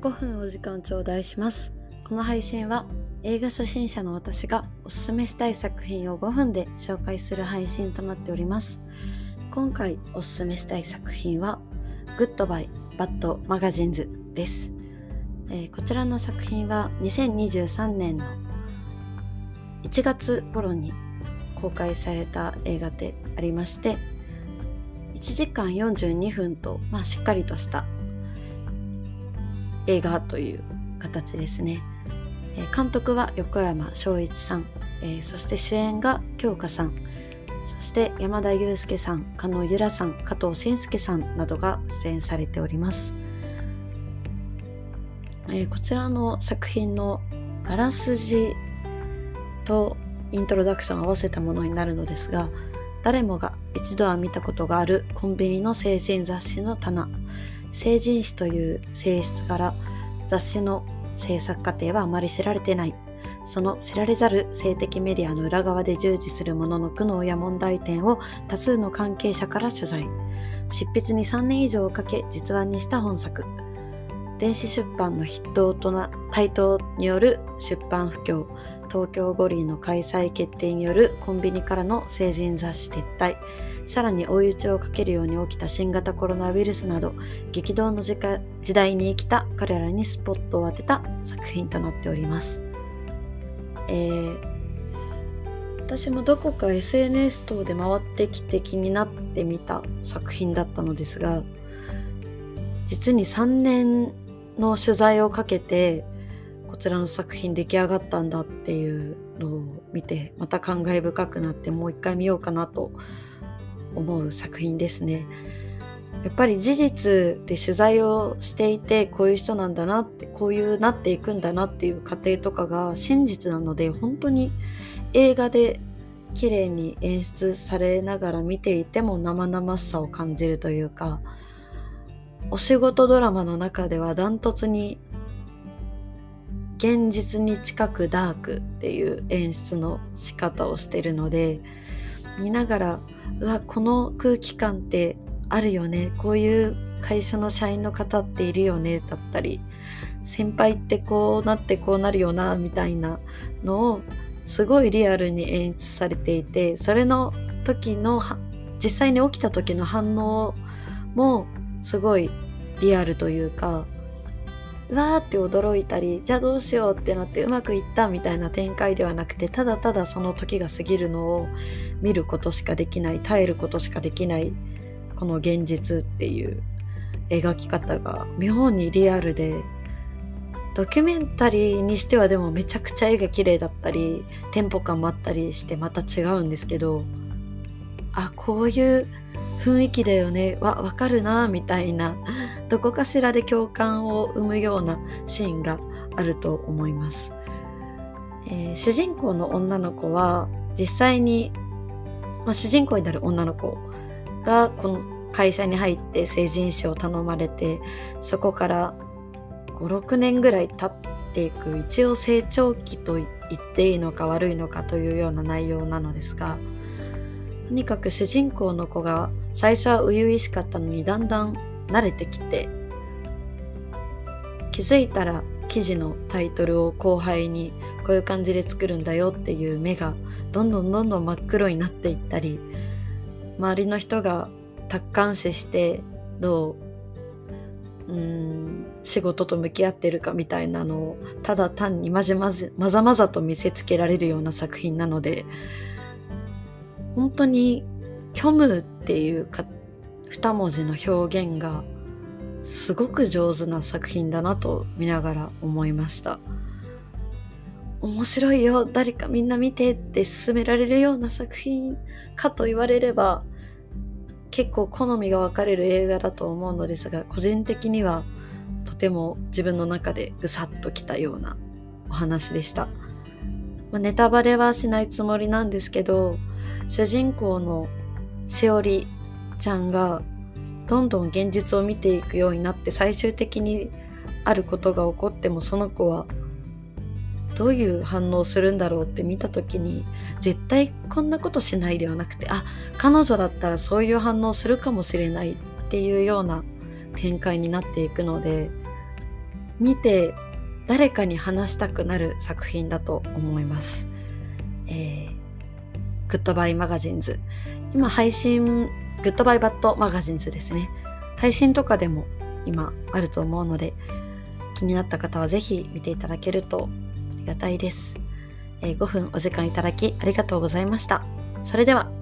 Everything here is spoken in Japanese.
5分お時間頂戴します。この配信は映画初心者の私がおすすめしたい作品を5分で紹介する配信となっております。今回おすすめしたい作品はグッドバイバッドマガジンズです、えーこちらの作品は2023年の1月頃に公開された映画でありまして1時間42分と、まあ、しっかりとした映画という形ですね。えー監督は横山翔一さん、えーそして主演が京香さん、そして山田裕介さん、加納由良さん、加藤慎介さんなどが出演されております。えーこちらの作品のあらすじとイントロダクションを合わせたものになるのですが、誰もが一度は見たことがあるコンビニの成人雑誌の棚、成人誌という性質から雑誌の制作過程はあまり知られてない。その知られざる性的メディアの裏側で従事する者の苦悩や問題点を多数の関係者から取材。執筆に3年以上をかけ実話にした本作。電子出版の筆頭とな、台頭による出版不況、東京五輪の開催決定によるコンビニからの成人雑誌撤退、さらに追い打ちをかけるように起きた新型コロナウイルスなど、激動の時時代に生きた彼らにスポットを当てた作品となっております。えー私もどこか SNS 等で回ってきて気になってみた作品だったのですが、実に3年の取材をかけて、こちらの作品出来上がったんだっていうのを見て、また感慨深くなってもう一回見ようかなと思う作品ですね。やっぱり事実で取材をしていて、こういう人なんだなって、こういうなっていくんだなっていう過程とかが真実なので、本当に映画で綺麗に演出されながら見ていても生々しさを感じるというか、お仕事ドラマの中ではダントツに現実に近くダークっていう演出の仕方をしてるので、見ながら、うわ、この空気感ってあるよね。こういう会社の社員の方っているよね。だったり、先輩ってこうなってこうなるよな、みたいなのをすごいリアルに演出されていて、それの時の、実際に起きた時の反応もすごいリアルというか、わーって驚いたり、じゃあどうしようってなってうまくいったみたいな展開ではなくて、ただただその時が過ぎるのを見ることしかできない、耐えることしかできない、この現実っていう描き方が妙にリアルで、ドキュメンタリーにしてはでもめちゃくちゃ絵が綺麗だったり、テンポ感もあったりしてまた違うんですけど、あ、こういう雰囲気だよね、わ、わかるな、みたいな、どこかしらで共感を生むようなシーンがあると思います。えー主人公の女の子は実際に、まあ、主人公になる女の子がこの会社に入って成人誌を頼まれてそこから56年ぐらい経っていく一応成長期と言っていいのか悪いのかというような内容なのですがとにかく主人公の子が最初は初々しかったのにだんだん慣れてきて気づいたら記事のタイトルを後輩にこういう感じで作るんだよっていう目がどんどんどんどん真っ黒になっていったり周りの人が達観視してどううん仕事と向き合ってるかみたいなのをただ単にまじまじまざまざと見せつけられるような作品なので本当に虚無っていうか二文字の表現がすごく上手な作品だなと見ながら思いました。面白いよ誰かみんな見てって勧められるような作品かと言われれば結構好みが分かれる映画だと思うのですが個人的にはとても自分の中でぐさっときたようなお話でした。まあ、ネタバレはしないつもりなんですけど主人公のしおりちゃんがどんどん現実を見ていくようになって最終的にあることが起こってもその子はどういう反応するんだろうって見た時に絶対こんなことしないではなくてあ彼女だったらそういう反応するかもしれないっていうような展開になっていくので見て誰かに話したくなる作品だと思います。えー、グッドバイマガジンズ。今配信、グッドバイバッドマガジンズですね。配信とかでも今あると思うので、気になった方はぜひ見ていただけるとありがたいです。えー、5分お時間いただきありがとうございました。それでは。